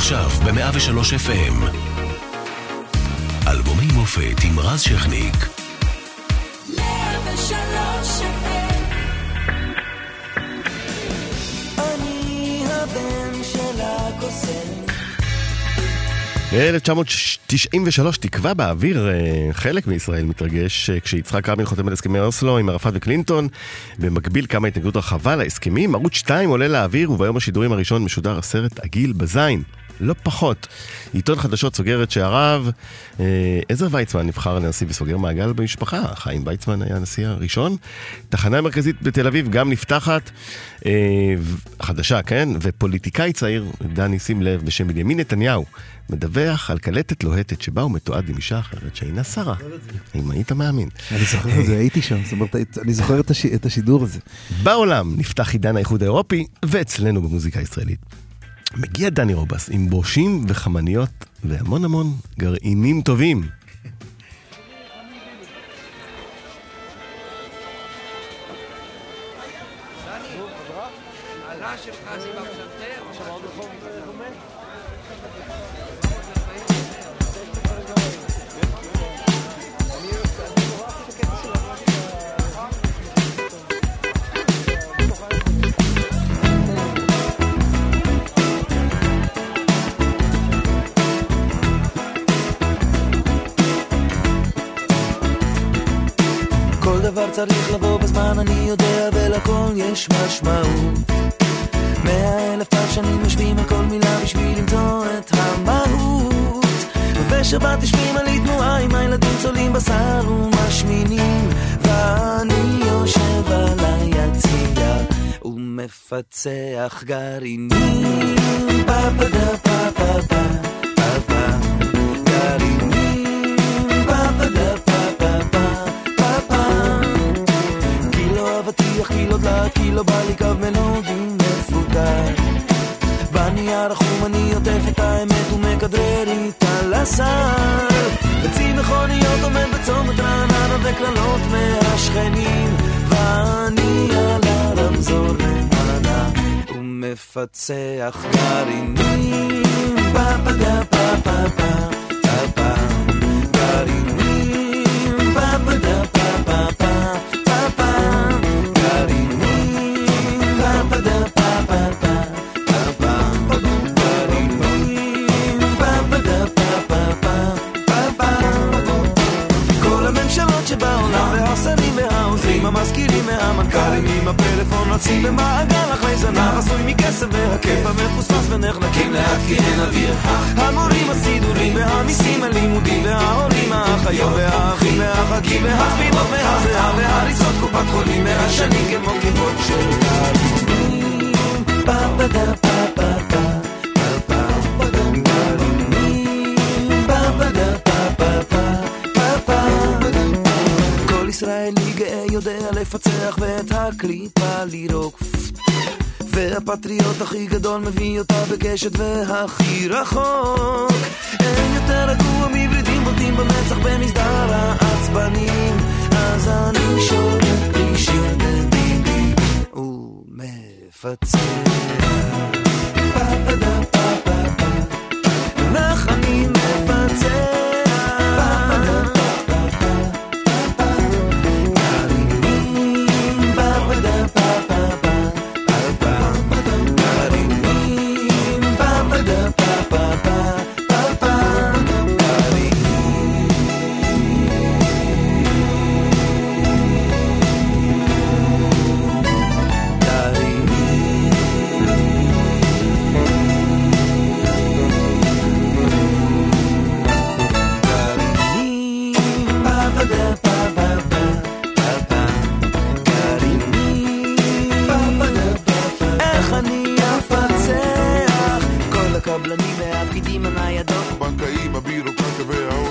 עכשיו ב-103 FM. אלבומי מופת עם רז שכניק. 103 FM אני הבן של הקוסם ב-1993 תקווה באוויר, אה, חלק מישראל מתרגש אה, כשיצחק רבין חותם על הסכמי אוסלו עם ערפאת וקלינטון. במקביל קמה התנגדות רחבה להסכמים, ערוץ 2 עולה לאוויר וביום השידורים הראשון משודר הסרט עגיל בזין. לא פחות. עיתון חדשות סוגר את שעריו. אה, עזר ויצמן נבחר לנשיא וסוגר מעגל במשפחה. חיים ויצמן היה הנשיא הראשון. תחנה מרכזית בתל אביב גם נפתחת. אה, חדשה, כן? ופוליטיקאי צעיר, דני, שים לב, בשם בנימין נתניהו, מדווח על קלטת לוהטת שבה הוא מתועד עם אישה אחרת שאינה שרה. אם היית מאמין. אני זוכר את זה, הייתי שם, זאת אומרת, אני זוכר את השידור הזה. בעולם נפתח עידן האיחוד האירופי, ואצלנו במוזיקה הישראלית. מגיע דני רובס עם בושים וחמניות והמון המון גרעינים טובים. צריך לבוא בזמן, אני יודע, ולכל יש משמעות. מאה אלף פרשנים יושבים על כל מילה בשביל למצוא את המהות. ובשבת יושבים על תנועה עם הילדים צולעים בשר ומשמינים, ואני יושב על היציע ומפצח גרעינים. פה פה פה פה פה פה כי לא בא לי קו מלודי מפותח. בנייר החום אני עוטף את האמת ומכדרר איתה לסל. בצי מכוניות עומד בצומת רעננה וקללות מהשכנים, ואני על הרמזור למעלה ומפצח גרעינים. פה פה דה פה פה פה פה גרעינים. פה פה דה פה פה רצים במעגל אחרי זנב עשוי מכסף והכיף המפוספס ונחלקים לאט כי אין אוויר. המורים הסידורים והמיסים הלימודים וההורים האחיות והאחים והחגים והספינות והזיעה והריצות קופת חולים והשנים כמו כיפות של גלים לפצח ואת הקליפה לירוק. והפטריוט הכי גדול מביא אותה בקשת והכי רחוק. אין יותר רגוע מברידים בוטים במצח במסדר העצבנים. אז אני שורק לי שיר ביבי ומפצח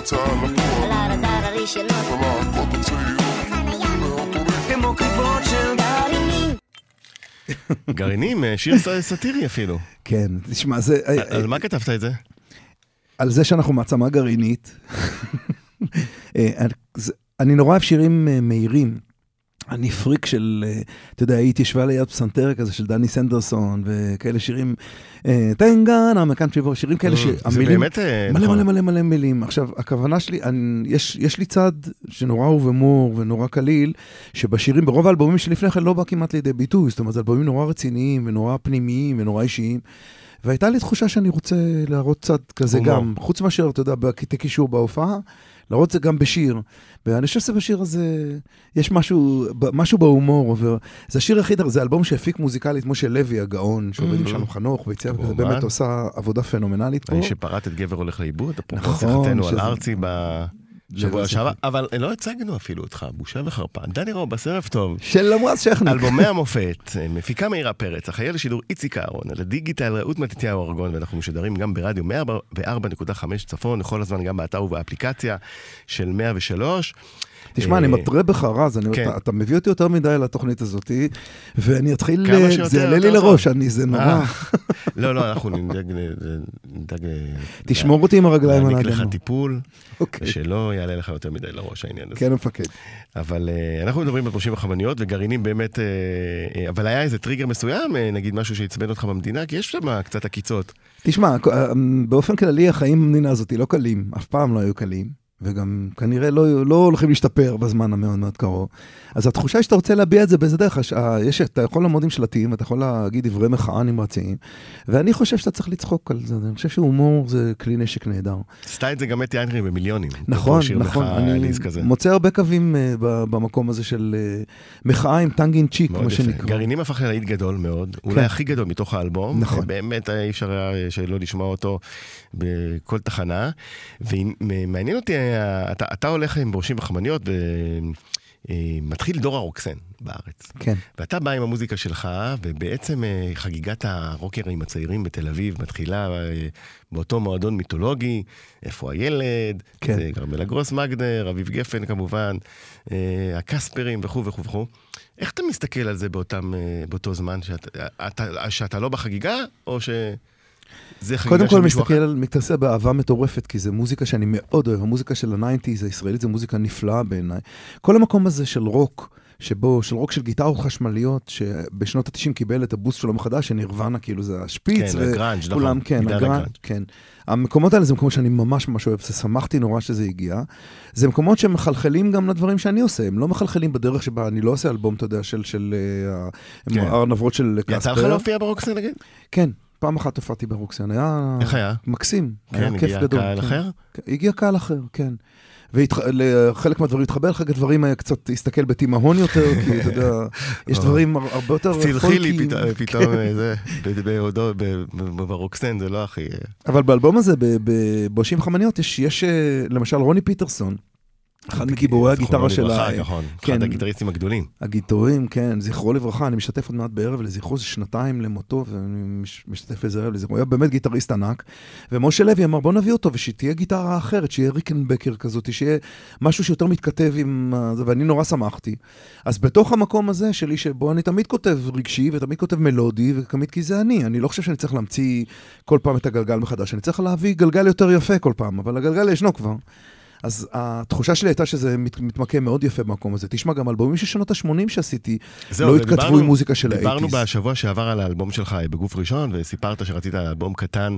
פה פה דה פה פה לך אני מפצח גרעינים, אה, שיר סאטירי אפילו. כן, תשמע, זה... אה, על מה כתבת את זה? על זה שאנחנו מעצמה גרעינית. אה, אני נורא אוהב שירים מהירים. אני פריק של, אה, אתה יודע, היא התיישבה ליד פסנתר כזה של דני סנדרסון, וכאלה שירים, אה, טנגן, מכאן שבו, שירים כאלה זה שהמילים, באמת אה, מלא נכון. מלא מלא מלא מילים. עכשיו, הכוונה שלי, אני, יש, יש לי צד שנורא אהוב אמור ונורא קליל, שבשירים, ברוב האלבומים שלפני כן לא בא כמעט לידי ביטוי, זאת אומרת, זה אלבומים נורא רציניים ונורא פנימיים ונורא אישיים. והייתה לי תחושה שאני רוצה להראות צד כזה. גם, חוץ מאשר, אתה יודע, בקטעי קישור בהופעה, להראות את זה גם בשיר. ואני חושב שבשיר הזה יש משהו, ב- משהו בהומור עובר. זה השיר הכי, זה אלבום שהפיק מוזיקלית משה לוי הגאון, שעובד עם Mhm. שלום חנוך, ויציאה כמובן. באמת עושה עבודה פנומנלית פה. האיש שפרט את גבר הולך לאיבוד, אפרופו נכון, שיחתנו על ארצי בשבוע זה- שעבר, אבל לא הצגנו אפילו אותך, בושה וחרפה. דני רובס, ערב טוב. של למרז שכניק. אלבומי המופת, מפיקה מאירה פרץ, אחראי לשידור איציק אהרון, על הדיגיטל רעות מתתיהו ארגון, ואנחנו משודרים גם ברדיו 104.5 צפון, כל הזמן גם באתר ובאפליקציה של 103. תשמע, אני אה, מתרה בך רז, כן. אתה- מביא אותי יותר מדי לתוכנית הזאת, ואני אתחיל, אה, זה יעלה לי לראש. אני, זה אה, נורא. לא, לא, אנחנו נדאג, תשמור אותי עם הרגליים על להעניק לך האדמה. טיפול, אוקיי, שלא יעלה לך יותר מדי לראש העניין הזה. כן, המפקד. אבל אנחנו מדברים על פולשים וחמניות וגרעינים באמת, אבל היה איזה טריגר מסוים, נגיד משהו שעצבן אותך במדינה, כי יש שם קצת עקיצות. תשמע, אה, באופן כללי החיים במדינה הזאת לא קלים, אף פעם לא היו קלים, וגם כנראה לא, לא הולכים להשתפר בזמן המאוד מאוד קרוב. אז התחושה היא שאתה רוצה להביע את זה באיזה דרך, הש- ה- יש, אתה יכול לעמוד עם שלטים, אתה יכול להגיד דברי מחאה נמרצים, ואני חושב שאתה צריך לצחוק על זה, אני חושב שהומור זה כלי נשק נהדר. עשתה את זה גם אתי איינרי במיליונים. נכון, נכון, אני. מוצא הרבה קווים uh, במקום הזה של uh, מחאה עם טנג אין צ'יק, יפה. שנקרא. גרעינים הפך ללהיט גדול מאוד, כן. אולי הכי גדול מתוך האלבום. נכון. באמת אי אפשר היה שלא לשמוע אותו בכל תחנה. ומעניין אותי, אה, אתה, אתה הולך עם ברושים וחמניות ומתחיל דור הרוקסן בארץ. כן, ואתה בא עם המוזיקה שלך, ובעצם אה, חגיגת הרוקרים הצעירים בתל אביב מתחילה אה, באותו מועדון מיתולוגי, איפה הילד, כן. זה כרמלה גרוס מגדר, אביב גפן כמובן, אה, הקספרים וכו' וכו' וכו'. איך אתה מסתכל על זה באותם, אה, באותו זמן, שאתה, אתה, שאתה לא בחגיגה, או שזה חגיגה קודם של כל מסתכל? על, מתעשה באהבה מטורפת, כי זו מוזיקה שאני מאוד אוהב, המוזיקה של הניינטיז הישראלית זו מוזיקה נפלאה בעיניי. כל המקום הזה של רוק, שבו, של רוק של גיטרות חשמליות, שבשנות ה-90 קיבל את הבוסט שלו מחדש, שנירוונה, כאילו זה השפיץ, כן, הגראנג', נכון. וכולם, כן, הגראנג'. כן. המקומות האלה זה מקומות שאני ממש ממש אוהב, זה שמחתי נורא שזה הגיע. זה מקומות שמחלחלים גם לדברים שאני עושה, הם לא מחלחלים בדרך שבה אני לא עושה אלבום, אתה יודע, של, של אה, כן. הארנבות של קספר. יצא לך להופיע ברוקסן נגיד? כן, פעם אחת הופעתי ברוקסן, היה... איך היה? מקסים, כן, היה כיף הגיע גדול. קהל כן. אחר? כן, הגיע קהל אחר, כן. וחלק מהדברים התחבר, חלק מהדברים היה קצת להסתכל בתימהון יותר, כי אתה יודע, יש. דברים הר- הרבה יותר צלחי לי פולקיים. פתאום- אה, זה, בעודו- ברוקסן זה לא הכי... אה, אבל באלבום הזה, בבושים חמניות, יש, יש אה, למשל רוני פיטרסון, אחד מגיבורי הגיטרה של לברכה, ה... נכון, כן. אחד הגיטריסטים הגדולים. הגיטורים, כן, זכרו לברכה, אני משתתף עוד מעט בערב לזכרו, זה שנתיים למותו, ואני מש- משתתף איזה ערב לזכרו, הוא היה באמת גיטריסט ענק, ומשה לוי אמר, בוא נביא אותו, ושתהיה גיטרה אחרת, שיהיה ריקנבקר כזאת, שיהיה משהו שיותר מתכתב עם ואני נורא שמחתי. אז בתוך המקום הזה שלי, שבו אני תמיד כותב רגשי, ותמיד כותב מלודי, ותמיד כי זה אני, אני לא חושב שאני צריך להמציא כל פעם את הגלגל מחדש, אני צריך להביא גלגל יותר יפה כל פעם, אבל הגלגל ישנו כבר. אז התחושה שלי הייתה שזה מת, מתמקם מאוד יפה במקום הזה. תשמע, גם אלבומים של שנות ה-80 שעשיתי, זהו, לא התכתבו עם מוזיקה של דיברנו ה-80's. בשבוע שעבר על האלבום שלך אה, בגוף ראשון, וסיפרת שרצית אלבום קטן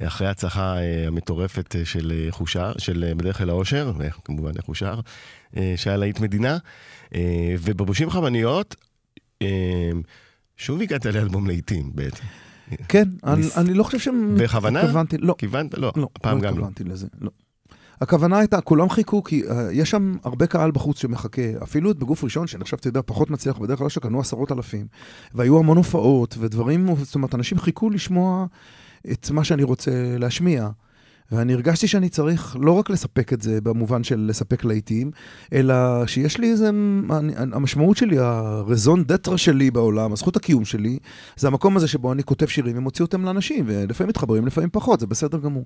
אה, אחרי ההצלחה אה, המטורפת של חושר, של בדרך אל האושר, וכמובן איך הוא שר, אה, שהיה להיט מדינה, ובבושים חמניות, שוב הגעת לאלבום להיטים בעצם. כן, אני, לא חושב שהם... בכוונה? התכוונתי, לא, כיוונת? לא, לא, הפעם לא גם לא. התכוונתי לזה, לא. הכוונה הייתה, כולם חיכו, כי uh, יש שם הרבה קהל בחוץ שמחכה. אפילו את בגוף ראשון, שנחשב, אתה יודע, פחות מצליח, בדרך כלל שקנו עשרות אלפים. והיו המון הופעות ודברים, זאת אומרת, אנשים חיכו לשמוע את מה שאני רוצה להשמיע. ואני הרגשתי שאני צריך לא רק לספק את זה במובן של לספק להיטים, אלא שיש לי איזה, המשמעות שלי, הרזון דטרה שלי בעולם, הזכות הקיום שלי, זה המקום הזה שבו אני כותב שירים ומוציא אותם לאנשים, ולפעמים מתחברים, לפעמים פחות, זה בסדר גמור.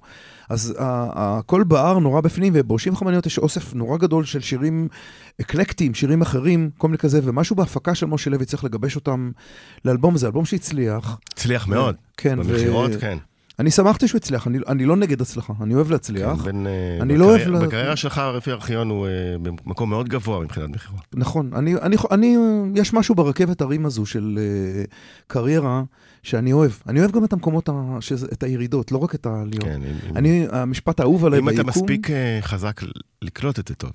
אז הכל בער נורא בפנים, ובראשים חמניות יש אוסף נורא גדול של שירים אקלקטיים, שירים אחרים, כל מיני כזה, ומשהו בהפקה של משה לוי צריך לגבש אותם לאלבום הזה, אלבום שהצליח. הצליח מאוד. כן, ו- במכירות, כן. אני שמחתי שהוא הצליח, אני, אני לא נגד הצלחה, אני אוהב להצליח. כן, בין, אה, אני לא אוהב בקריירה- לה- בקריירה שלך, רפי ארכיון הוא אה, במקום מאוד גבוה מבחינת מכירות. נכון, אני, אני, אני, יש משהו ברכבת הרים הזו של uh, קריירה שאני אוהב. אני אוהב גם את המקומות, ה, שזה, את הירידות, לא רק את העליות. כן, אם- אם- אני, המשפט האהוב עליי אם אתה ביקום, מספיק אה, חזק לקלוט את זה טוב.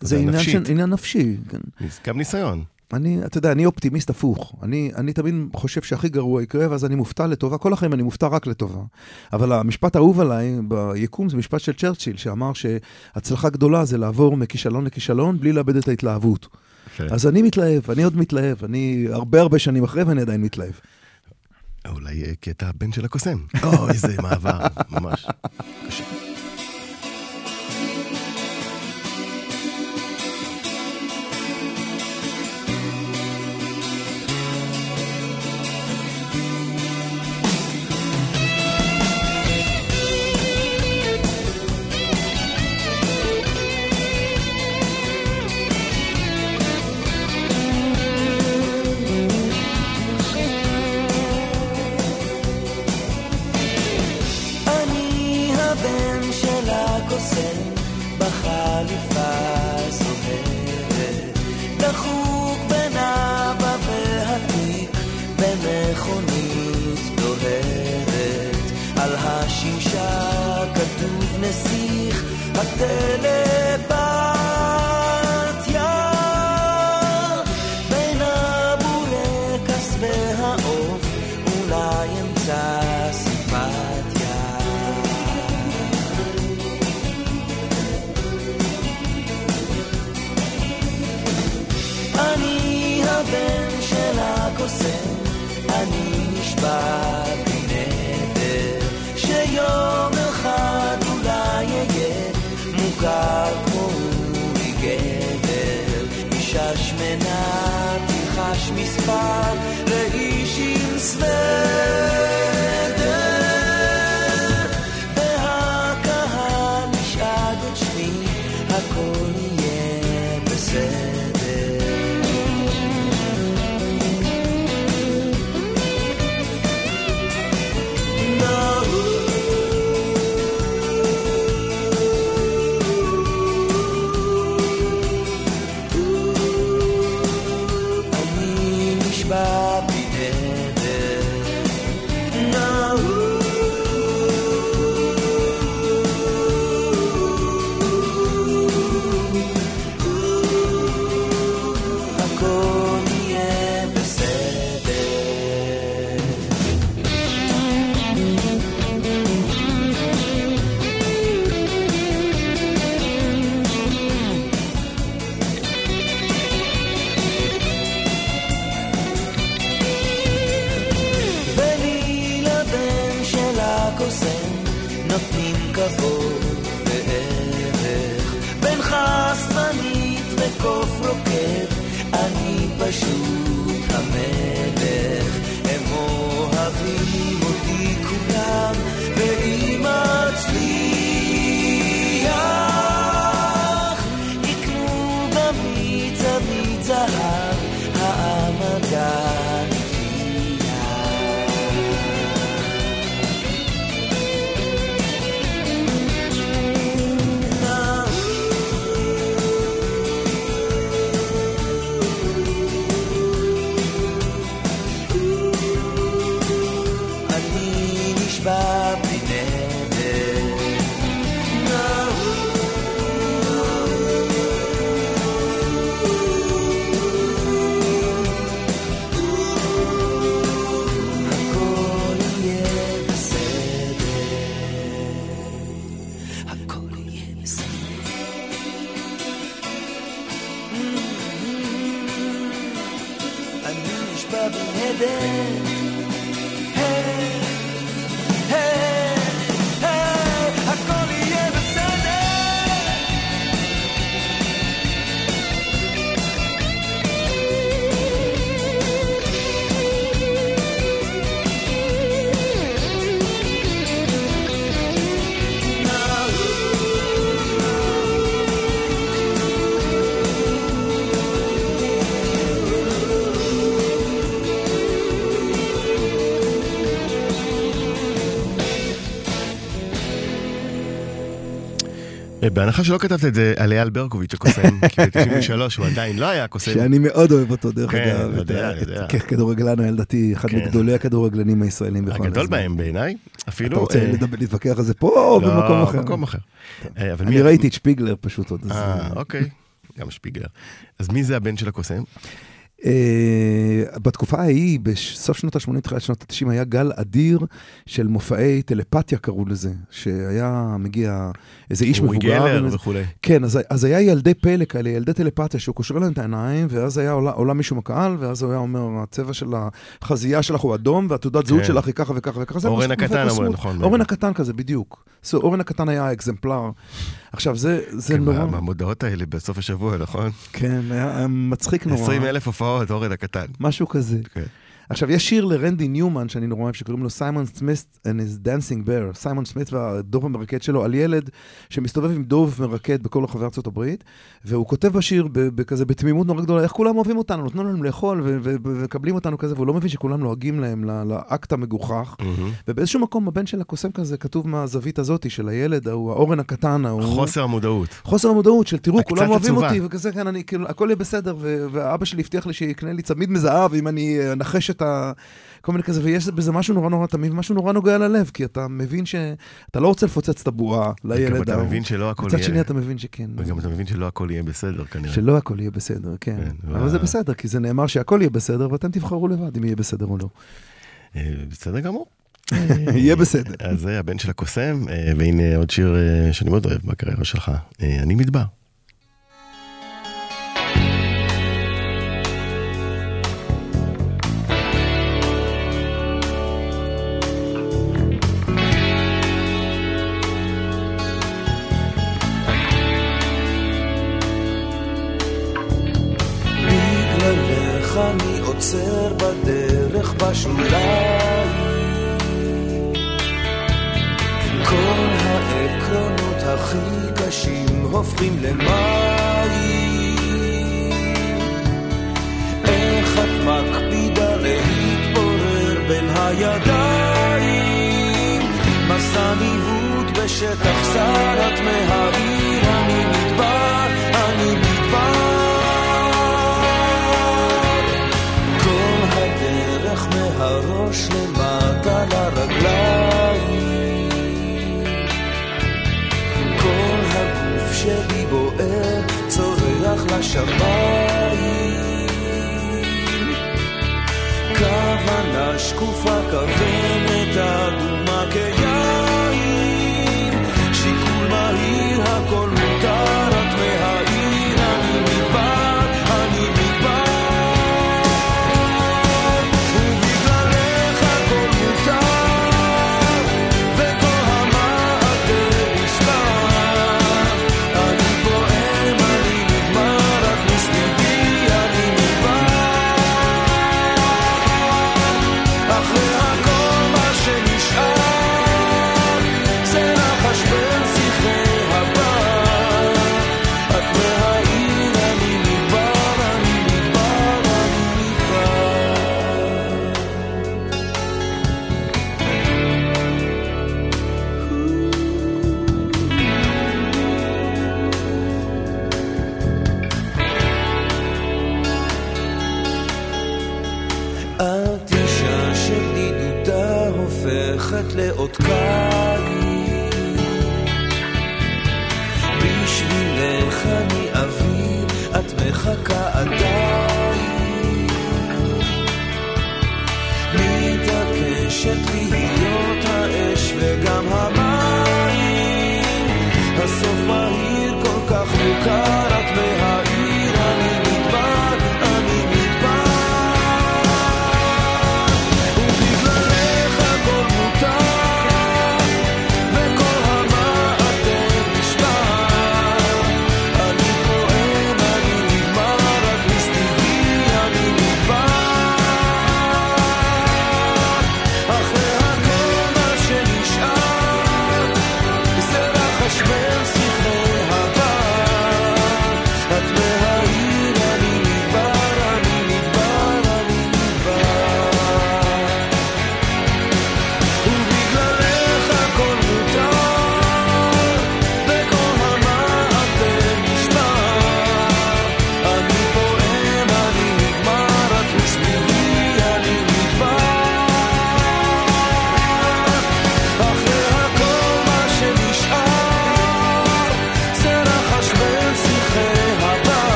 זה עניין, נפשית. של, עניין נפשי. כן. גם ניסיון. אני, אתה יודע, אני אופטימיסט הפוך. אני, אני תמיד חושב שהכי גרוע יקרה, ואז אני מופתע לטובה. כל החיים אני מופתע רק לטובה. אבל המשפט האהוב עליי ביקום זה משפט של צ'רצ'יל, שאמר שהצלחה גדולה זה לעבור מכישלון לכישלון בלי לאבד את ההתלהבות. כן. אז אני מתלהב, אני עוד מתלהב. אני הרבה הרבה שנים אחרי ואני עדיין מתלהב. אולי כי אתה הבן של הקוסם. או, איזה מעבר, ממש. קשה. הבן של הקוסם, אני נשבע בי נדר, שיום אחד אולי אהיה מוכר כמו אורי גבר. אישה שמנה תלחש מספר לאיש עם סוודר, בהנחה שלא כתבת את זה על אייל ברקוביץ' הקוסם, כי ב-93 הוא עדיין לא היה קוסם. שאני מאוד אוהב אותו, דרך כן, אגב. אני יודע, אני יודע. ככדורגלן, היה לדעתי אחד כן. מגדולי הכדורגלנים הישראלים בכל הגדול הזמן. בהם בעיניי, אפילו... אתה רוצה אה, להתווכח על זה פה או לא, במקום אחר? במקום אחר. אה, אני ראיתי את שפיגלר פשוט עוד. אה, אוקיי, גם שפיגלר. אז מי זה הבן של הקוסם? אה, בתקופה ההיא, בסוף שנות ה-80, תחילת שנות ה-90, היה גל אדיר של מופעי טלפתיה, קראו לזה, שהיה מגיע איזה איש אורי מבוגר. גלר עם איזה- וכולי. כן, אז, אז היה ילדי פלא כאלה, ילדי טלפתיה, שהוא קושר להם את העיניים, ואז היה עולה, עולה מישהו מהקהל, ואז הוא היה אומר, הצבע של החזייה שלך הוא אדום, והתעודת זהות כן. שלך היא ככה וככה וככה. אורן הקטן, נכון. אורן הקטן כזה, בדיוק. So, אורן הקטן היה האקזמפלר. עכשיו, זה, זה כן, נורא, מה- מהמודעות האלה בסוף השבוע, נכון? כן, היה מצחיק נורא. 20 אלף הופעות, אורן הקטן. משהו כזה. כן. עכשיו, יש שיר לרנדי ניומן, שאני נורא אוהב, שקוראים לו סיימון סמית and his dancing bear. סיימון סמית והדוב המרקד שלו, על ילד שמסתובב עם דוב מרקד בכל רחבי ארצות הברית, והוא כותב בשיר בכזה, בתמימות נורא גדולה, איך כולם אוהבים אותנו, נותנים לנו לאכול ומקבלים אותנו כזה, והוא לא מבין שכולם לועגים להם לאקט המגוחך. ובאיזשהו מקום הבן של הקוסם כזה כתוב מהזווית הזאת של הילד, ההוא, האורן הקטן, ההוא. חוסר המודעות. חוסר המודעות של תראו, כולם אוהבים. אותי, וכזה, כן, אני, כאילו, הכל יהיה בסדר, ואבא שלי הבטיח לי שיקנה לי צמיד מזהב אם אני אה, אנחש את ה... כל מיני כזה, ויש בזה משהו נורא נורא תמים, משהו נורא נוגע ללב, כי אתה מבין שאתה לא רוצה לפוצץ את הבועה לילד. גם אתה ההוא. מבין שלא הכל מצד שני יהיה... אתה מבין שכן. וגם אתה מבין שלא הכל יהיה בסדר כנראה. שלא הכל יהיה בסדר, כן. כן, אבל זה בסדר, כי זה נאמר שהכל יהיה בסדר, ואתם תבחרו לבד אם יהיה בסדר או לא. אה, בסדר גמור. יהיה בסדר. אז זה הבן של הקוסם, אה, והנה עוד שיר אה, שאני מאוד אוהב בקריירה שלך, אה, אני מדבר. בשוליים כל העקרונות הכי קשים הופכים למים. איך את מקפידה להתפורר בין הידיים? מסע ניווט בשטח צר את מהעיר צורח לשמיים כוונה שקופה כוונת אדומה כיין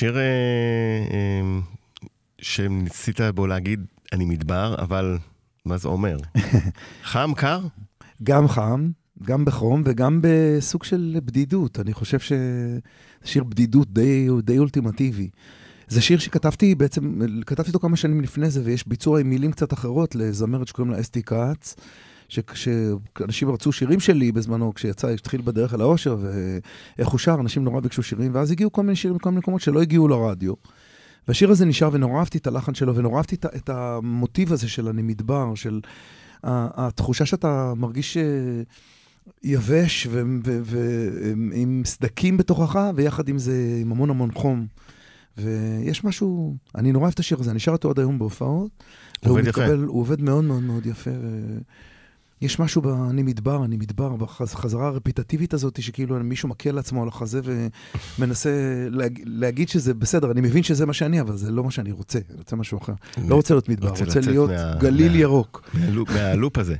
שיר אה, אה, שניסית בו להגיד, אני מדבר, אבל מה זה אומר? חם, קר? גם חם, גם בחום וגם בסוג של בדידות. אני חושב שזה שיר בדידות די, די אולטימטיבי. זה שיר שכתבתי בעצם, כתבתי אותו כמה שנים לפני זה, ויש ביצוע עם מילים קצת אחרות לזמרת שקוראים לה אסתי כץ. כשאנשים רצו שירים שלי בזמנו, כשיצא, כשהתחיל בדרך אל האושר, ואיך הוא שר, אנשים נורא ביקשו שירים, ואז הגיעו כל מיני שירים מכל מיני מקומות שלא הגיעו לרדיו. והשיר הזה נשאר, ונורא אהבתי את הלחן שלו, ונורא אהבתי את המוטיב הזה של אני מדבר, של התחושה שאתה מרגיש אה, יבש ועם סדקים בתוכך, ויחד עם זה, עם המון המון חום. ויש משהו, אני נורא אוהב את השיר הזה, אני שר אותו עד היום בהופעות. עובד יפה. הוא עובד מאוד מאוד מאוד יפה. יש משהו ב"אני מדבר, אני מדבר", בחזרה הרפיטטיבית הזאת, שכאילו מישהו מכה לעצמו על החזה ומנסה להג, להגיד שזה בסדר, אני מבין שזה מה שאני, אבל זה לא מה שאני רוצה, אני רוצה משהו אחר. לא רוצה להיות מדבר, רוצה להיות גליל ירוק. מהלופ, מהלופ הזה.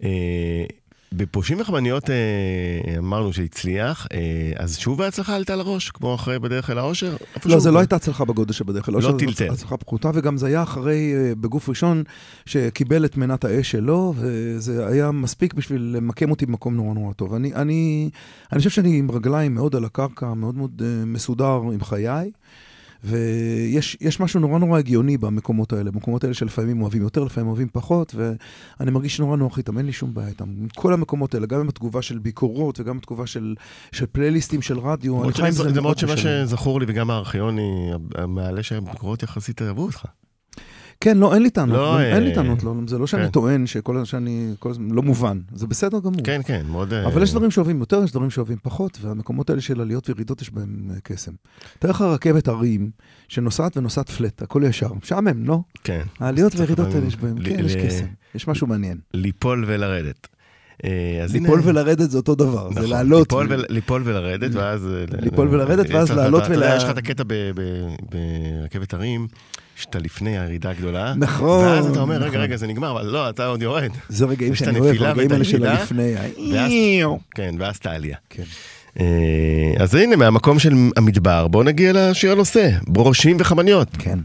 אה, בפושעים וחמניות אה, אמרנו שהצליח, אה, אז שוב ההצלחה עלתה לראש, כמו אחרי בדרך אל האושר? לא, זה לא הייתה הצלחה בגודל שבדרך אל האושר. לא טלטל. הצלחה פחותה, וגם זה היה אחרי, אה, בגוף ראשון, שקיבל את מנת האש שלו, וזה היה מספיק בשביל למקם אותי במקום נורא נורא טוב. אני, אני, אני חושב שאני עם רגליים מאוד על הקרקע, מאוד מאוד מסודר עם חיי. ויש משהו נורא נורא הגיוני במקומות האלה, במקומות האלה שלפעמים אוהבים יותר, לפעמים אוהבים פחות, ואני מרגיש שנורא נוח איתם, אין לי שום בעיה איתם. כל המקומות האלה, גם עם התגובה של ביקורות וגם התגובה של, של פלייליסטים של רדיו, אני חי עם זה מאוד שמה שזכור לי, וגם הארכיוני, המעלה שהביקורות יחסית אהבו אותך. כן, לא, אין לי טענות, לא, לא, אין לי אה, טענות, לא, זה לא שאני כן. טוען שכל שאני, כל הזמן, לא מובן, זה בסדר גמור. כן, כן, מאוד... אה, אבל יש דברים שאוהבים יותר, יש דברים שאוהבים פחות, והמקומות האלה של עליות וירידות יש בהם אה, קסם. תאר לך רכבת הרים, שנוסעת ונוסעת פלט, הכל ישר, משעמם, לא? כן. העליות והירידות האלה יש בהם, כן, יש קסם, יש משהו מעניין. ליפול ולרדת. ליפול ולרדת זה אותו דבר, זה נכון, לעלות. ליפול ולרדת, ואז... ליפול ולרדת, ואז לעלות ול... יש לך את הקטע ברכבת הרים. שאתה לפני הירידה הגדולה. נכון. ואז אתה אומר, רגע. רגע, זה נגמר, אבל לא, אתה עוד יורד. זה רגעים שאני אוהב, הרגעים האלה של הלפני. כן, ואז את העלייה. כן. אה, אז הנה, מהמקום של המדבר, בואו נגיע לשיר הנושא, ברושים וחמניות. כן.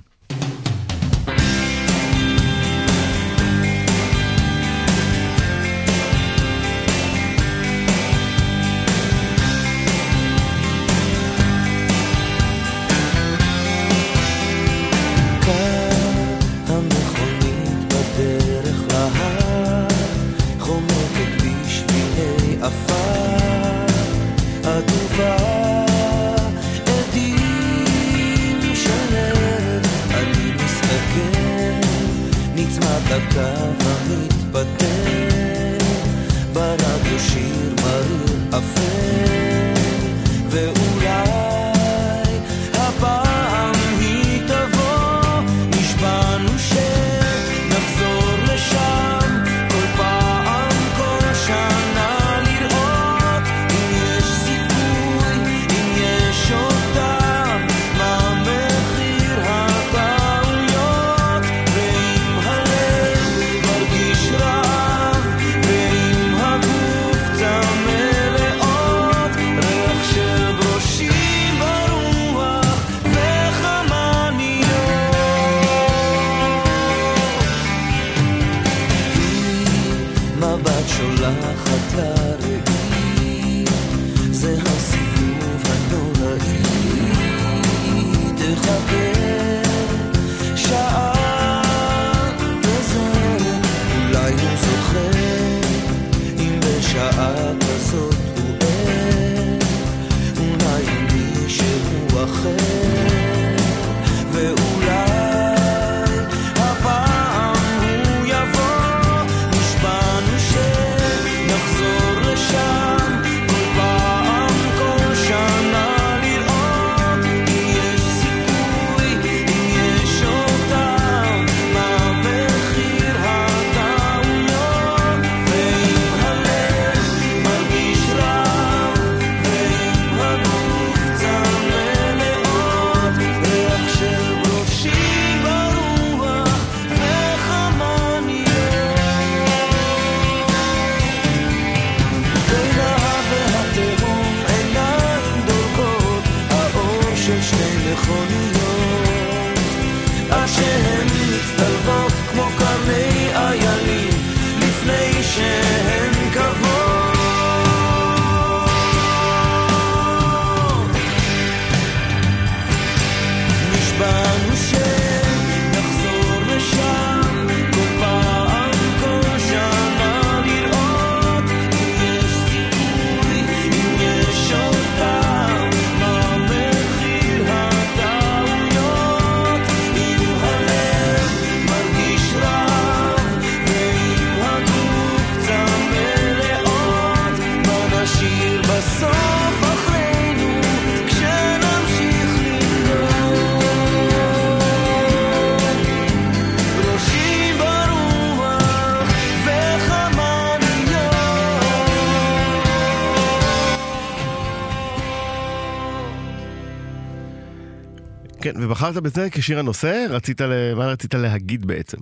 ובחרת בזה כשיר הנושא, רצית, ל... מה רצית להגיד בעצם?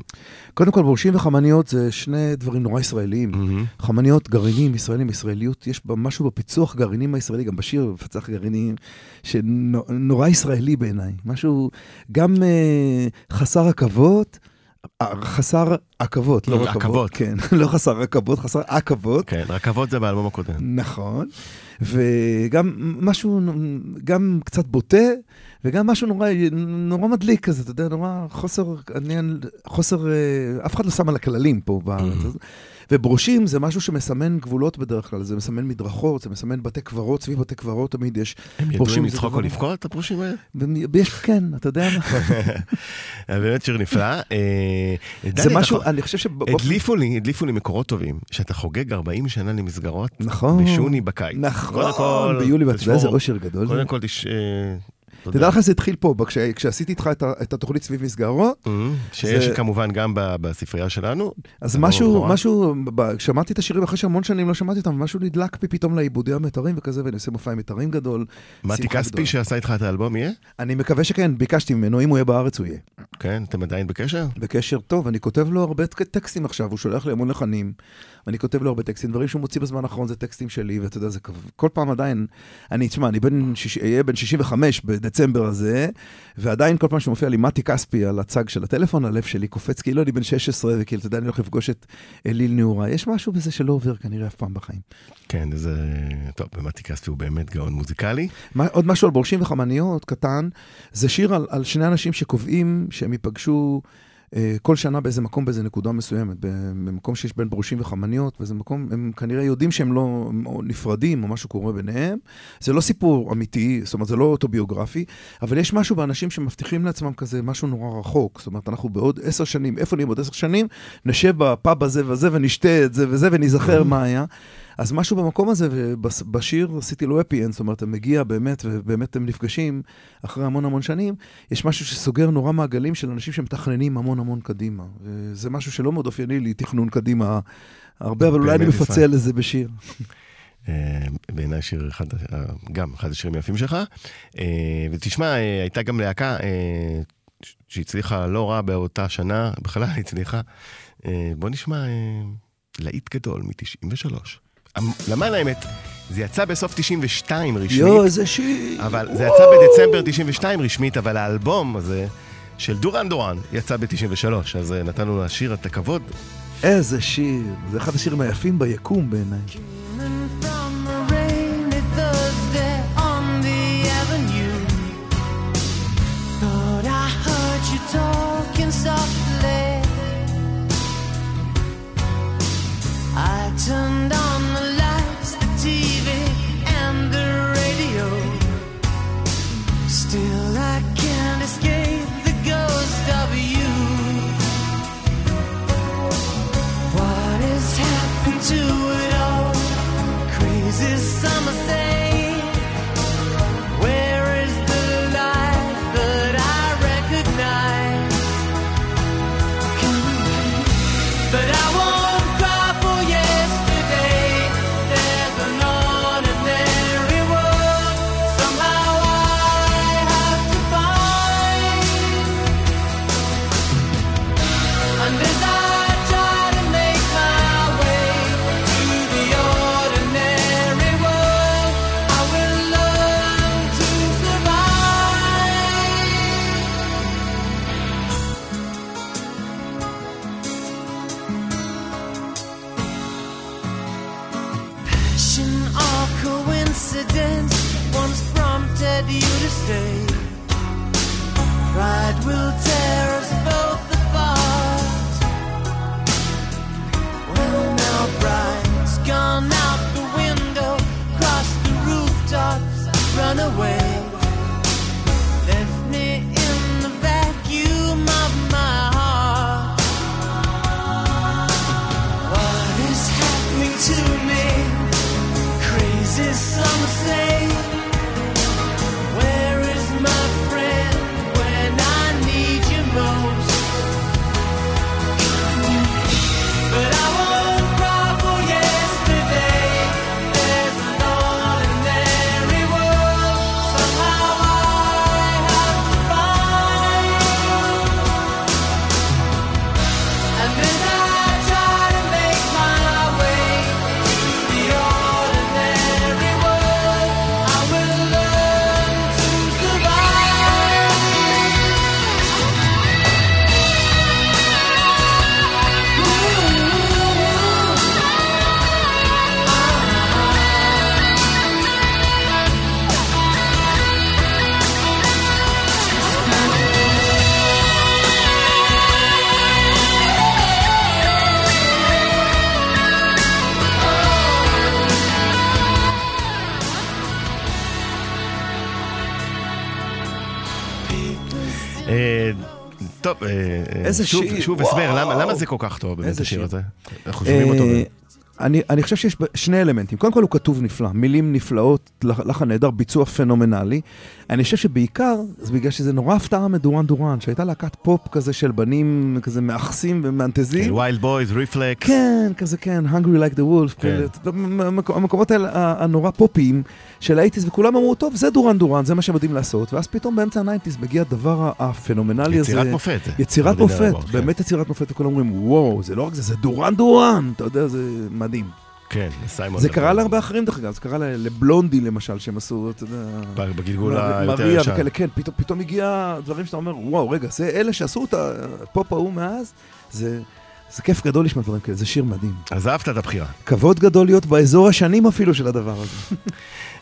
קודם כל, בורשים וחמניות זה שני דברים נורא ישראליים. חמניות, גרעינים, ישראלים, ישראליות, יש בה משהו בפיצוח גרעינים הישראלי, גם בשיר מפצח גרעינים, שנורא ישראלי בעיניי. משהו גם אה, חסר עכבות, אה, חסר עכבות, לא לא, רכבות. עכבות. כן, לא חסר רכבות, חסר עכבות. כן, רכבות זה באלבום הקודם. נכון, וגם משהו, גם קצת בוטה, וגם משהו נורא, נורא מדליק כזה, אתה יודע, נורא חוסר, עניין, חוסר, אה, אף אחד לא שם על הכללים פה בארץ. וברושים זה משהו שמסמן גבולות בדרך כלל, זה מסמן מדרכות, זה מסמן בתי קברות, סביב בתי קברות תמיד יש. הם ידעו אם לצחוק או לבכות, הפרושים האלה? יש, כן, אתה יודע מה? באמת שיר נפלא. אה, זה אתה משהו, אני חושב שב... הדליפו לי, הדליפו לי מקורות טובים, שאתה חוגג 40 שנה למסגרות, נכון. בשוני בקיץ. נכון, ביולי, ואתה יודע איזה אושר גדול. קודם כל. אה, תדע לך שזה התחיל פה, כש- כשעשיתי איתך את את התוכנית סביב מסגרות, אמ, שיש זה- כמובן גם ב- בספרייה שלנו. אז משהו. משהו, שמעתי את השירים אחרי שהמון שנים לא שמעתי אותם, משהו נדלק בי פתאום לעיבודי המיתרים וכזה, ואני עושה מופע עם מיתרים גדול. מתי כספי. שעשה איתך את האלבום יהיה? אני מקווה שכן, ביקשתי ממנו, אם הוא יהיה בארץ הוא יהיה. כן, אתם עדיין בקשר? בקשר טוב, אני כותב לו הרבה טק- טקסטים עכשיו, הוא שולח לי המון לחנים, ואני כותב לו הרבה טקסטים, דברים שהוא מוציא בזמן האחרון זה טקסטים שלי, ואתה יודע, זה כל פעם עדיין, אני, תשמע, אני בן, שיש- אהיה בן 65 בדצמבר הזה, ועדיין כל פעם שמופיע לי מתי כספי על הצג של הטלפון, הלב שלי קופץ, כאילו אני בן 16, וכאילו, אתה יודע, אני הולך לפגוש את אליל נעורה. יש משהו בזה שלא עובר כנראה אף פעם בחיים. כן, זה... טוב, ומתי כספי הוא באמת גאון מוזיקלי. מה, עוד משהו על בורשים וחמניות, קטן, זה שיר על, על שני אנשים שקובעים שהם ייפגשו כל שנה באיזה מקום, באיזה נקודה מסוימת, במקום שיש בין בורשים וחמניות, ואיזה מקום, הם כנראה יודעים שהם לא הם נפרדים, או משהו קורה ביניהם. זה לא סיפור אמיתי, זאת אומרת, זה לא אוטוביוגרפי, אבל יש משהו באנשים שמבטיחים לעצמם כזה משהו נורא רחוק. זאת אומרת, אנחנו בעוד עשר שנים, איפה נהיה בעוד עשר שנים? נשב בפאב הזה וזה, ונשתה את זה וזה, וניזכר מה היה. אז משהו במקום הזה, ובשיר עשיתי לו happy end, זאת אומרת, אתה מגיע באמת, ובאמת הם נפגשים אחרי המון המון שנים, יש משהו שסוגר נורא מעגלים של אנשים שמתכננים המון המון קדימה. וזה משהו שלא מאוד אופייני לי, תכנון קדימה הרבה, אבל אולי אני מפצל ישראל. לזה בשיר. אה, בעיניי שיר אחד, אה, גם אחד השירים היפים שלך. אה, ותשמע, הייתה גם להקה שהצליחה לא רע באותה שנה, בכלל הצליחה. בוא נשמע להיט גדול מ-93. למען האמת, זה יצא בסוף 92 רשמית. יואו, איזה שיר. אבל זה יצא בדצמבר 92 רשמית, אבל האלבום הזה של דורן דורן יצא ב-93, אז אה, נתנו לשיר את הכבוד. איזה שיר. זה אחד השירים היפים ביקום בעיניי. איזה שוב- שיר, שוב. הסבר, למה למה זה כל כך טוב באמת השיר שיר. הזה? אנחנו שומעים אותו. אני, אני חושב שיש שני אלמנטים. קודם כל הוא כתוב נפלא, מילים נפלאות, לח- לחן נהדר, ביצוע פנומנלי. אני חושב שבעיקר, זה בגלל שזה נורא הפתעה מדורן דורן, שהייתה להקת פופ כזה של בנים כזה מאחסים ומאנטזים. Wild Boys, Reflex. כן, כזה כן, Hungry like the wolf, כן. המקומות האלה הנורא פופיים של האייטיז, וכולם אמרו, טוב, זה דורן דורן, זה מה שהם יודעים לעשות, ואז פתאום באמצע הניינטיז מגיע הדבר הפנומנלי הזה. יצירת מופת. יצירת מופת, כן. באמת יצירת מופת, וכולם אומרים, וואו, זה לא רק זה, זה דורן דורן, אתה יודע, זה מדהים. כן, סיימון. זה קרה להרבה אחרים דרך אגב, זה קרה לבלונדי למשל, שהם עשו, אתה יודע... בגלגול היותר מריה ישן. וכאלה, כן, פתאום, פתאום הגיע דברים שאתה אומר, וואו, רגע, זה אלה שעשו את הפופ ההוא מאז, זה, זה כיף גדול לשמוע דברים כאלה, זה שיר מדהים. אז אהבת את הבחירה. כבוד גדול להיות באזור השנים אפילו של הדבר הזה.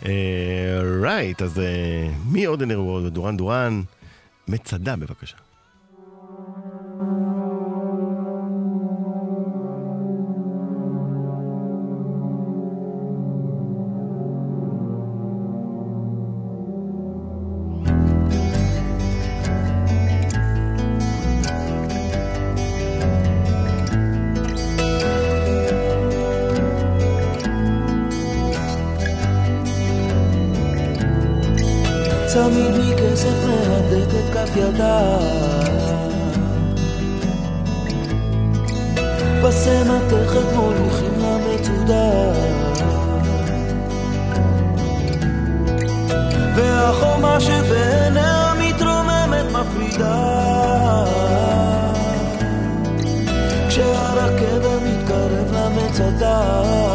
רייט, אז אה, מי עוד נראו? דורן דורן, מצדה בבקשה. love.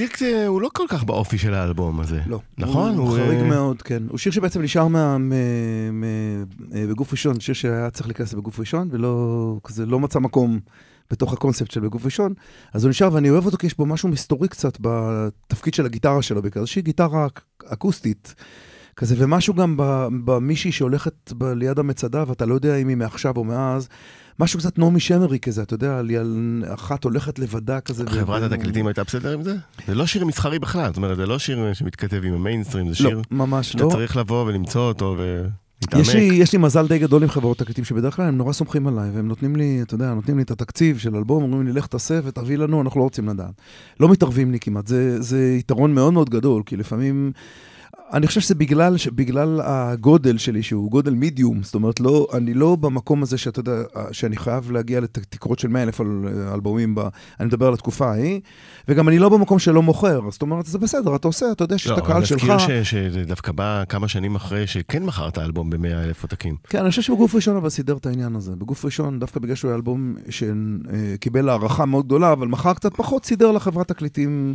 שיר כזה, הוא לא כל כך באופי של האלבום הזה. לא. נכון? הוא הוא, חריג אה, מאוד, כן. הוא שיר שבעצם נשאר מה- מ- מ- אה, בגוף ראשון, שיר שהיה צריך להיכנס בגוף ראשון, ולא, כזה לא מצא מקום בתוך הקונספט של בגוף ראשון, אז הוא נשאר, ואני אוהב אותו כי יש בו משהו מסתורי קצת בתפקיד של הגיטרה שלו בעיקר. שהיא גיטרה אק- אקוסטית. כזה, ומשהו גם במישהי שהולכת ב- ליד המצדה, ואתה לא יודע אם היא מעכשיו או מאז, משהו קצת נעמי שמרי כזה, אתה יודע, אחת הולכת לבדה כזה. חברת ו- התקליטים הייתה בסדר עם זה? זה לא שיר מסחרי בכלל, זאת אומרת, זה לא שיר שמתכתב עם המיינסטרים, זה לא, שיר ממש שאתה לא. צריך לבוא ולמצוא אותו ולהתעמק. יש לי, יש לי מזל די גדול עם חברות תקליטים, שבדרך כלל הם נורא סומכים עליי, והם נותנים לי, אתה יודע, נותנים לי את התקציב של אלבום, אומרים לי, לך תעשה ותביא לנו, אנחנו לא רוצים לדעת. לא מתערבים לי כמעט, זה, זה יתרון מאוד מאוד גדול, כי לפעמים... אני חושב שזה בגלל, בגלל הגודל שלי, שהוא גודל מידיום, זאת אומרת, לא, אני לא במקום הזה שאתה יודע, שאני חייב להגיע לתקרות של 100 אלף אל, אלבומים, ב, אני מדבר על התקופה ההיא, וגם אני לא במקום שלא מוכר, זאת אומרת, זה בסדר, אתה עושה, אתה יודע שיש את לא, הקהל אבל שלך. נזכיר ש- שזה דווקא בא כמה שנים אחרי שכן מכרת אלבום ב-100 אלף עותקים. כן, אני חושב שבגוף ראשון אבל סידר את העניין הזה. בגוף ראשון, דווקא בגלל שהוא היה אלבום שקיבל הערכה מאוד גדולה, אבל מכר קצת פחות, סידר לחברת תקליטים,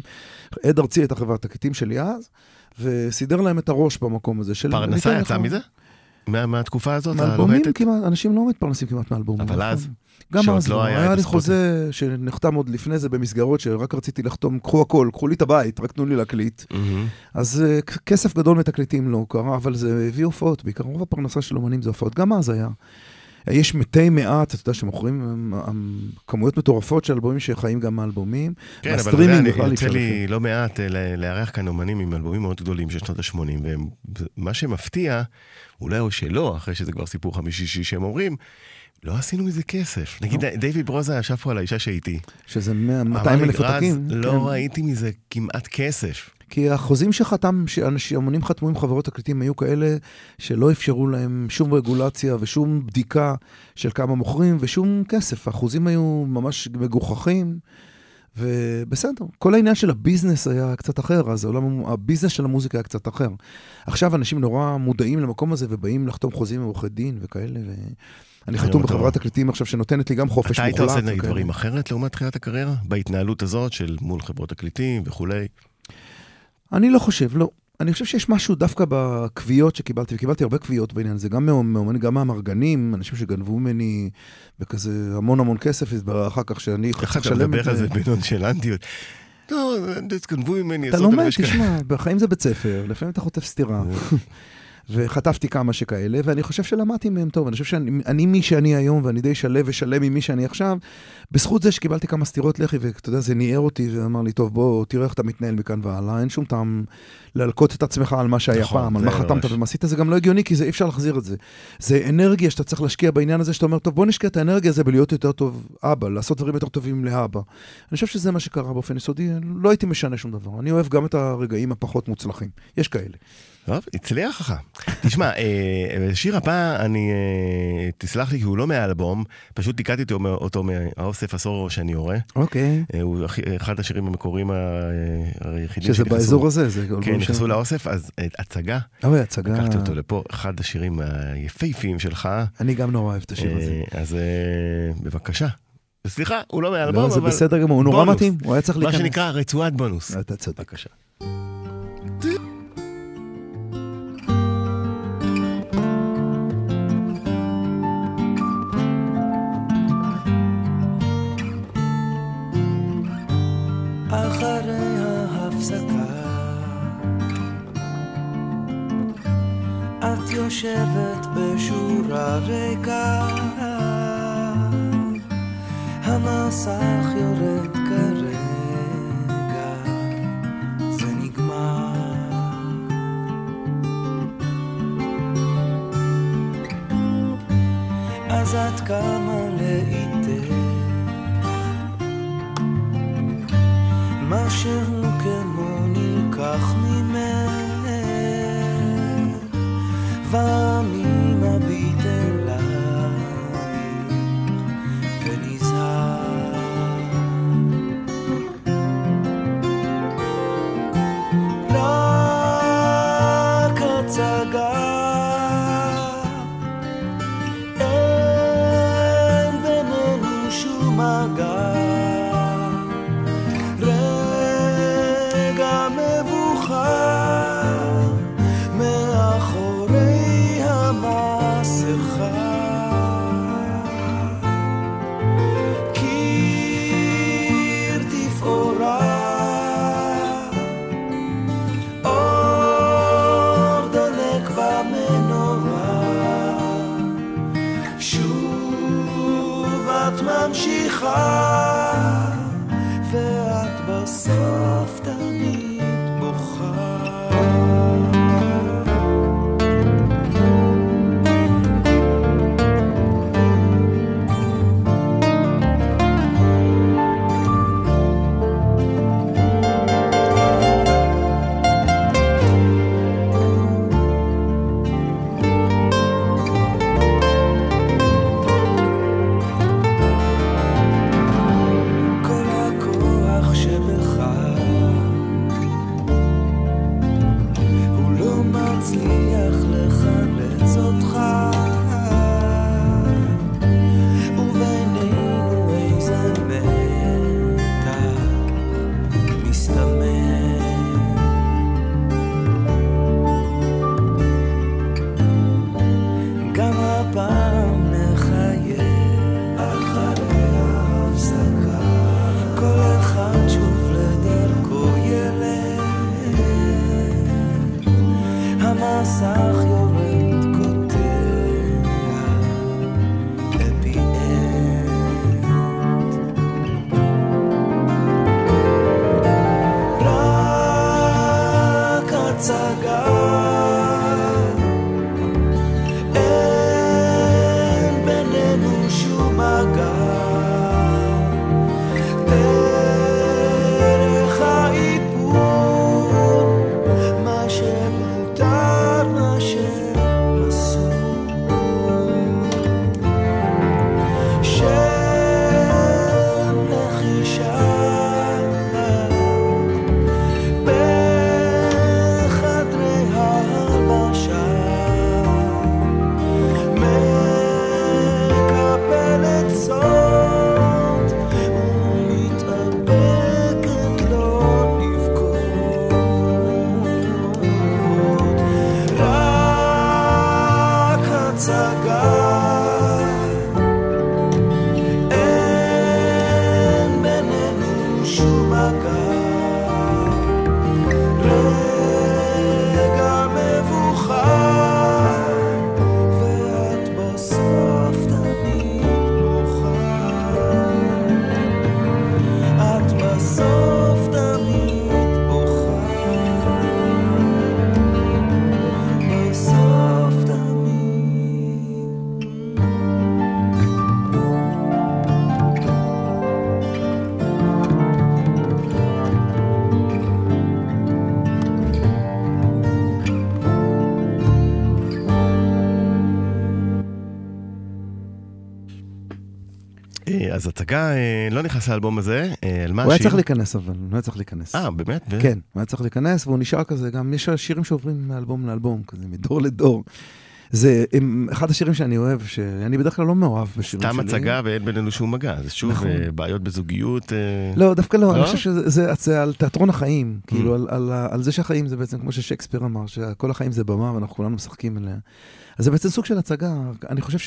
עד ארצי הייתה חברת תקליטים שלי אז, וסידר להם את הראש במקום הזה של... פרנסה ניתן יצא לך- מזה? מה- מהתקופה הזאת, מאלבומים הלוהטת? כמעט, אנשים לא מתפרנסים כמעט מאלבומים. אבל נכון. אז, גם אז לא לא, היה היה לי. חוזה שנחתם עוד לפני זה במסגרות, שרק רציתי לחתום, קחו הכל, קחו לי את הבית, רק תנו לי להקליט. מהמם. אז אה, כסף גדול מתקליטים לא קרה, אבל זה הביא הופעות, בעיקר רוב הפרנסה של אומנים זה הופעות, גם אז היה. יש מתי מעט, אתה יודע, שמוכרים אמ, אמ, כמויות מטורפות של אלבומים שחיים גם מאלבומים. כן, אבל אתה יודע, יוצא לי לא מעט אה, לארח כאן אומנים עם אלבומים מאוד גדולים של שנות ה-80, ומה שמפתיע, אולי או שלא, אחרי שזה כבר סיפור חמישי שהם אומרים, לא עשינו מזה כסף. נגיד, דיוויד ברוזה ישב פה על האישה שהייתי. שזה 200 אמר לי, אלף "רז, עותקים. לא כן. ראיתי מזה כמעט כסף. כי החוזים שחתם, אמנים חתמו עם חברות תקליטים, היו כאלה שלא אפשרו להם שום רגולציה ושום בדיקה של כמה מוכרים ושום כסף. החוזים היו ממש מגוחכים, ובסדר. כל העניין של הביזנס היה קצת אחר, אז העולם, הביזנס של המוזיקה היה קצת אחר. עכשיו אנשים נורא מודעים למקום הזה ובאים לחתום חוזים עם עורכי דין וכאלה, ואני חתום אתה- בחברת תקליטים עכשיו שנותנת לי גם חופש אתה מוחלט. היית עושה נגיד וכאלה. דברים אחרת לעומת תחילת הקריירה? בהתנהלות הזאת של מול חברות תקליטים וכולי? אני לא חושב, לא. אני חושב שיש משהו דווקא בקביעות שקיבלתי, וקיבלתי הרבה קביעות בעניין הזה, גם מאומנים, גם מהמרגנים, אנשים שגנבו ממני בכזה המון המון כסף, והתברר אחר כך שאני צריך אתה לשלם מדבר את על זה. זה בנונשלנטיות? לא, גנבו ממני אתה לומד. תשמע, בחיים זה בית ספר, לפעמים אתה חוטף סטירה. וחטפתי כמה שכאלה, ואני חושב שלמדתי מהם טוב. אני חושב שאני אני מי שאני היום, ואני די שלו ושלם עם מי שאני עכשיו, בזכות זה שקיבלתי כמה סטירות לחי, ואתה יודע, זה ניער אותי, ואמר לי, טוב, בוא, תראה איך אתה מתנהל מכאן והלאה, אין שום טעם להלקות את עצמך על מה שהיה נכון, פעם, על מה חתמת. ומה עשית, זה גם לא הגיוני, כי זה אי אפשר להחזיר את זה. זה אנרגיה שאתה צריך להשקיע בעניין הזה, שאתה אומר, טוב, בוא נשקיע את האנרגיה הזה בלהיות יותר טוב אבא, לעשות דברים יותר טובים לאבא. אני חושב שזה מה שקרה באופן יסודי, לא הייתי משנה שום דבר. אני אוהב גם את הרגעים הפחות מוצלחים. יש כאלה. טוב, הצליח לך. תשמע, אה, שיר הבא, אני, אה, תסלח לי, כי הוא לא מהאלבום, פשוט תיקעתי אותו, מהאוסף עשור שאני יורה. אוקיי. אה, הוא אחד השירים המקוריים היחידים שזה באזור הזה, זה כן, נכנסו לאוסף, אז הצגה, אוי, הצגה. לקחתי אותו לפה, אחד השירים היפהפיים שלך. אני גם נורא אוהב את השיר הזה. אז בבקשה. סליחה, הוא לא מהאלבום, לא, זה אבל בסדר גמור, הוא נורא. מתאים, הוא היה צריך מה להיכנס. שנקרא רצועת בונוס. אתה צודק. בבקשה. שוב את ממשיכה אז הצגה אה, לא נכנס לאלבום הזה, אה, על מה הוא היה השיר? צריך להיכנס אבל, הוא היה צריך להיכנס. אה, באמת? כן, הוא היה צריך להיכנס, והוא נשאר כזה, גם יש שירים שעוברים מאלבום לאלבום, כזה מדור לדור. זה הם, אחד השירים שאני אוהב, שאני בדרך כלל לא מאוהב בשירים סתם שלי. הצגה ואין בינינו שום מגע, זה שוב נכון. אה, בעיות בזוגיות. לא, דווקא לא, לא? אני חושב שזה זה, זה על תיאטרון החיים, Mm. כאילו על, על, על זה שהחיים זה בעצם, כמו ששייקספיר אמר, שכל החיים זה במה ואנחנו כולנו משחקים עליה. אז זה בעצם סוג של הצגה, אני חושב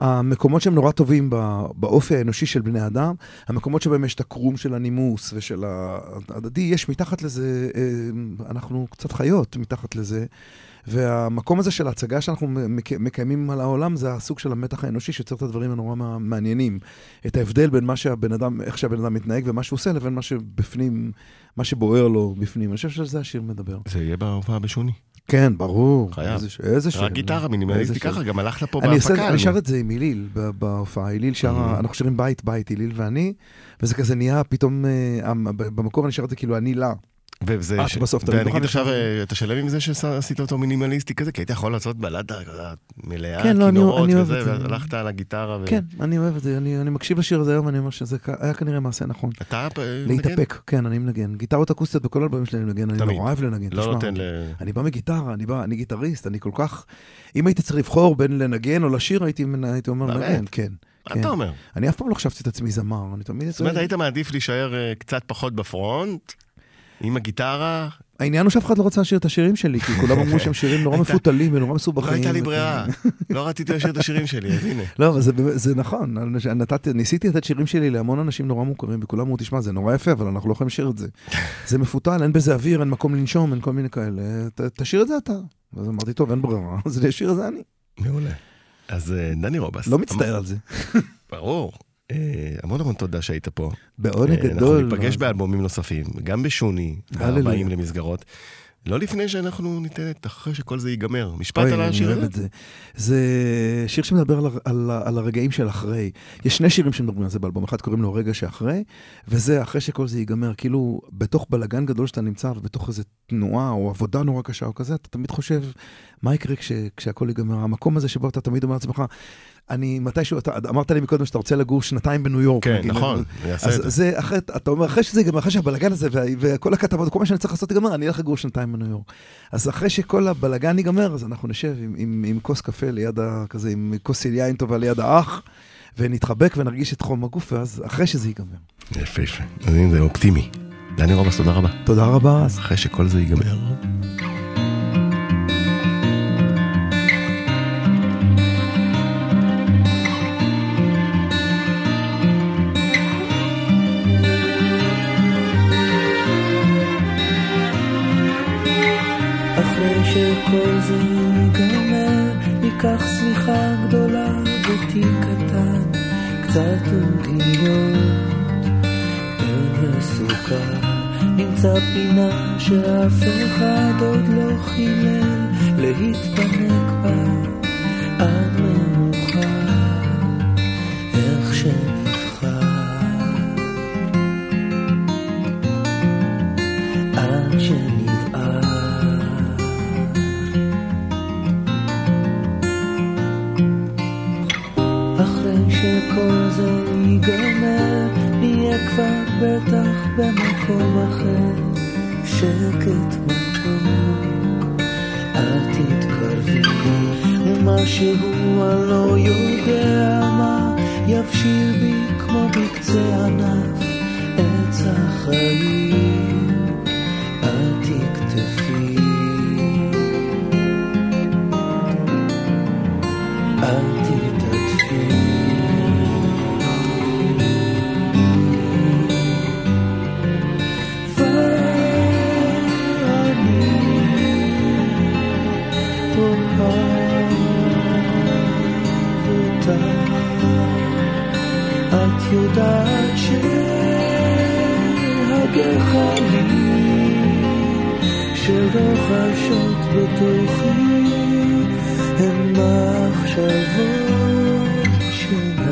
שהמקומות שהם נורא טובים באופי האנושי של בני אדם, המקומות שבהם יש את הקרום של הנימוס ושל ההדדי, יש מתחת לזה, אה, אנחנו קצת חיות מתחת לזה. והמקום הזה של ההצגה שאנחנו מק- מקיימים על העולם, זה הסוג של המתח האנושי שיוצר את הדברים הנורא מע- מעניינים. את ההבדל בין מה שהבן אדם, איך שהבן אדם מתנהג ומה שהוא עושה, לבין מה שבפנים, מה שבוער לו בפנים. אני חושב שעל זה השיר מדבר. זה יהיה בהופעה בשוני. כן, ברור. חייב. איזה שיר. רק גיטרה מינימליסטי. ככה, גם הלכת פה אני עושה- בהפקה. אני. שר את זה עם הליל בהופעה, הליל Mhm. אנחנו שרים בית בית, הליל ואני, וזה כזה נהיה פתאום, אה, במקור אני שר את זה כאילו אני לה. וזה, אה, ש- שבסוף תמיד ונגיד נוכל עכשיו. אה, אתה שלם עם זה שעשית אותו מינימליסטי כזה, כי היית יכול לעשות בלדה מלאה, כן, לא, אני- כינורות אוהב וזה. והלכת על הגיטרה. ו- כן, אני אוהב את זה, אני אני מקשיב לשיר הזה היום, אני אומר שזה היה כנראה מעשה נכון. אתה אה, מנגן? להתאפק, כן, אני מנגן. גיטרות אקוסטיות בכל האלבומים שלי אני מנגן, אני. נורא אוהב לנגן. לא נותן ל... אני בא מגיטרה, אני בא, אני גיטריסט, אני כל כך... אם הייתי צריך לבחור בין לנגן או לשיר, הייתי אומר? לנגן, כן. מה כן. אתה אומר? אני אף פעם לא חשבתי את עצמי זמר, אני תמיד... זאת אומרת, היית מעדיף להישאר אה, קצת פחות בפרונט, עם הגיטרה, העניין הוא שאף אחד לא רצה לשיר את השירים שלי, כי כולם אמרו שהם שירים נורא מפותלים ונורא מסובכים. לא הייתה לי. ברירה. לא רציתי לשיר את השירים שלי, אז הנה. לא, אבל זה, נכון, ניסיתי לתת שירים שלי להמון אנשים נורא מוכרים, וכולם אמרו, תשמע, זה נורא יפה, אבל אנחנו לא יכולים לשיר את זה. זה מפותל, אין בזה אוויר, אין מקום לנשום, אין כל מיני כאלה. תשאיר את זה אתה. אז אמרתי, טוב, אין ברירה, אז אני אשאיר את זה אני. מעולה. אז אה, דני רובס. לא מצטער על זה. ברור. אה, המון המון תודה שהיית פה. בעונג אה, גדול. אנחנו ניפגש באלבומים נוספים, גם בשוני, הללויה. הבאים למסגרות. לא לפני שאנחנו ניתן את אחרי שכל זה ייגמר. משפט אוי, על השיר הזה? זה. זה שיר שמדבר על, על, על הרגעים של אחרי. יש שני שירים שמדברים על זה באלבום, אחד קוראים לו רגע שאחרי, וזה אחרי שכל זה ייגמר, כאילו בתוך בלגן גדול שאתה נמצא, ובתוך איזו תנועה או עבודה נורא קשה או כזה, אתה תמיד חושב, מה יקרה כש, כשהכל ייגמר? המקום הזה שבו אתה תמיד אומר לעצמך, אני מתישהו, אתה אמרת לי מקודם שאתה רוצה לגור שנתיים בניו יורק. כן, נגיד, נכון, אני אעשה את זה. זה אחרי, אתה אומר, אחרי שזה ייגמר, אחרי שהבלגן הזה וה- וכל הכתבות, כל מה שאני צריך לעשות ייגמר, אני אלך לגור שנתיים בניו יורק. אז אחרי שכל הבלגן ייגמר, אז אנחנו נשב עם, עם, עם כוס קפה ליד ה... כזה, עם כוס יין טובה ליד האח, ונתחבק ונרגיש את חום הגוף, ואז אחרי שזה ייגמר. יפה יפה. אז הנה זה אופטימי. דני רובס, תודה רבה. תודה רבה, אז אחרי שכל זה ייגמר. שכל זה ייגמר, ניקח שמיכה גדולה ותיק קטן, קצת עוגיות וסוכר. נמצא פינה שאף אחד עוד לא חילל להתפנק בה עד מאוחר, איך שנבחר. עד שנבער. שכל זה ייגמר, נהיה כבר בטח במקום אחר, שקט מתוק. אל תתקרבי, ומשהו אני לא יודע מה, יבשיל בי כמו בקצה ענף, עץ החיים. שלא חשות בתוכי הן מחשבות שלך.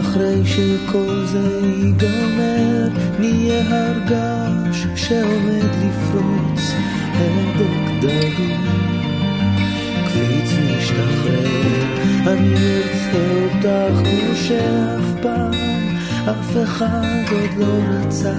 אחרי שכל זה ייגמר, נהיה הרגש שעומד לפרוץ הדק דרום. קפיץ משתחרר, אני ארצה אותך כמו שאף פעם אף אחד עוד לא רצה,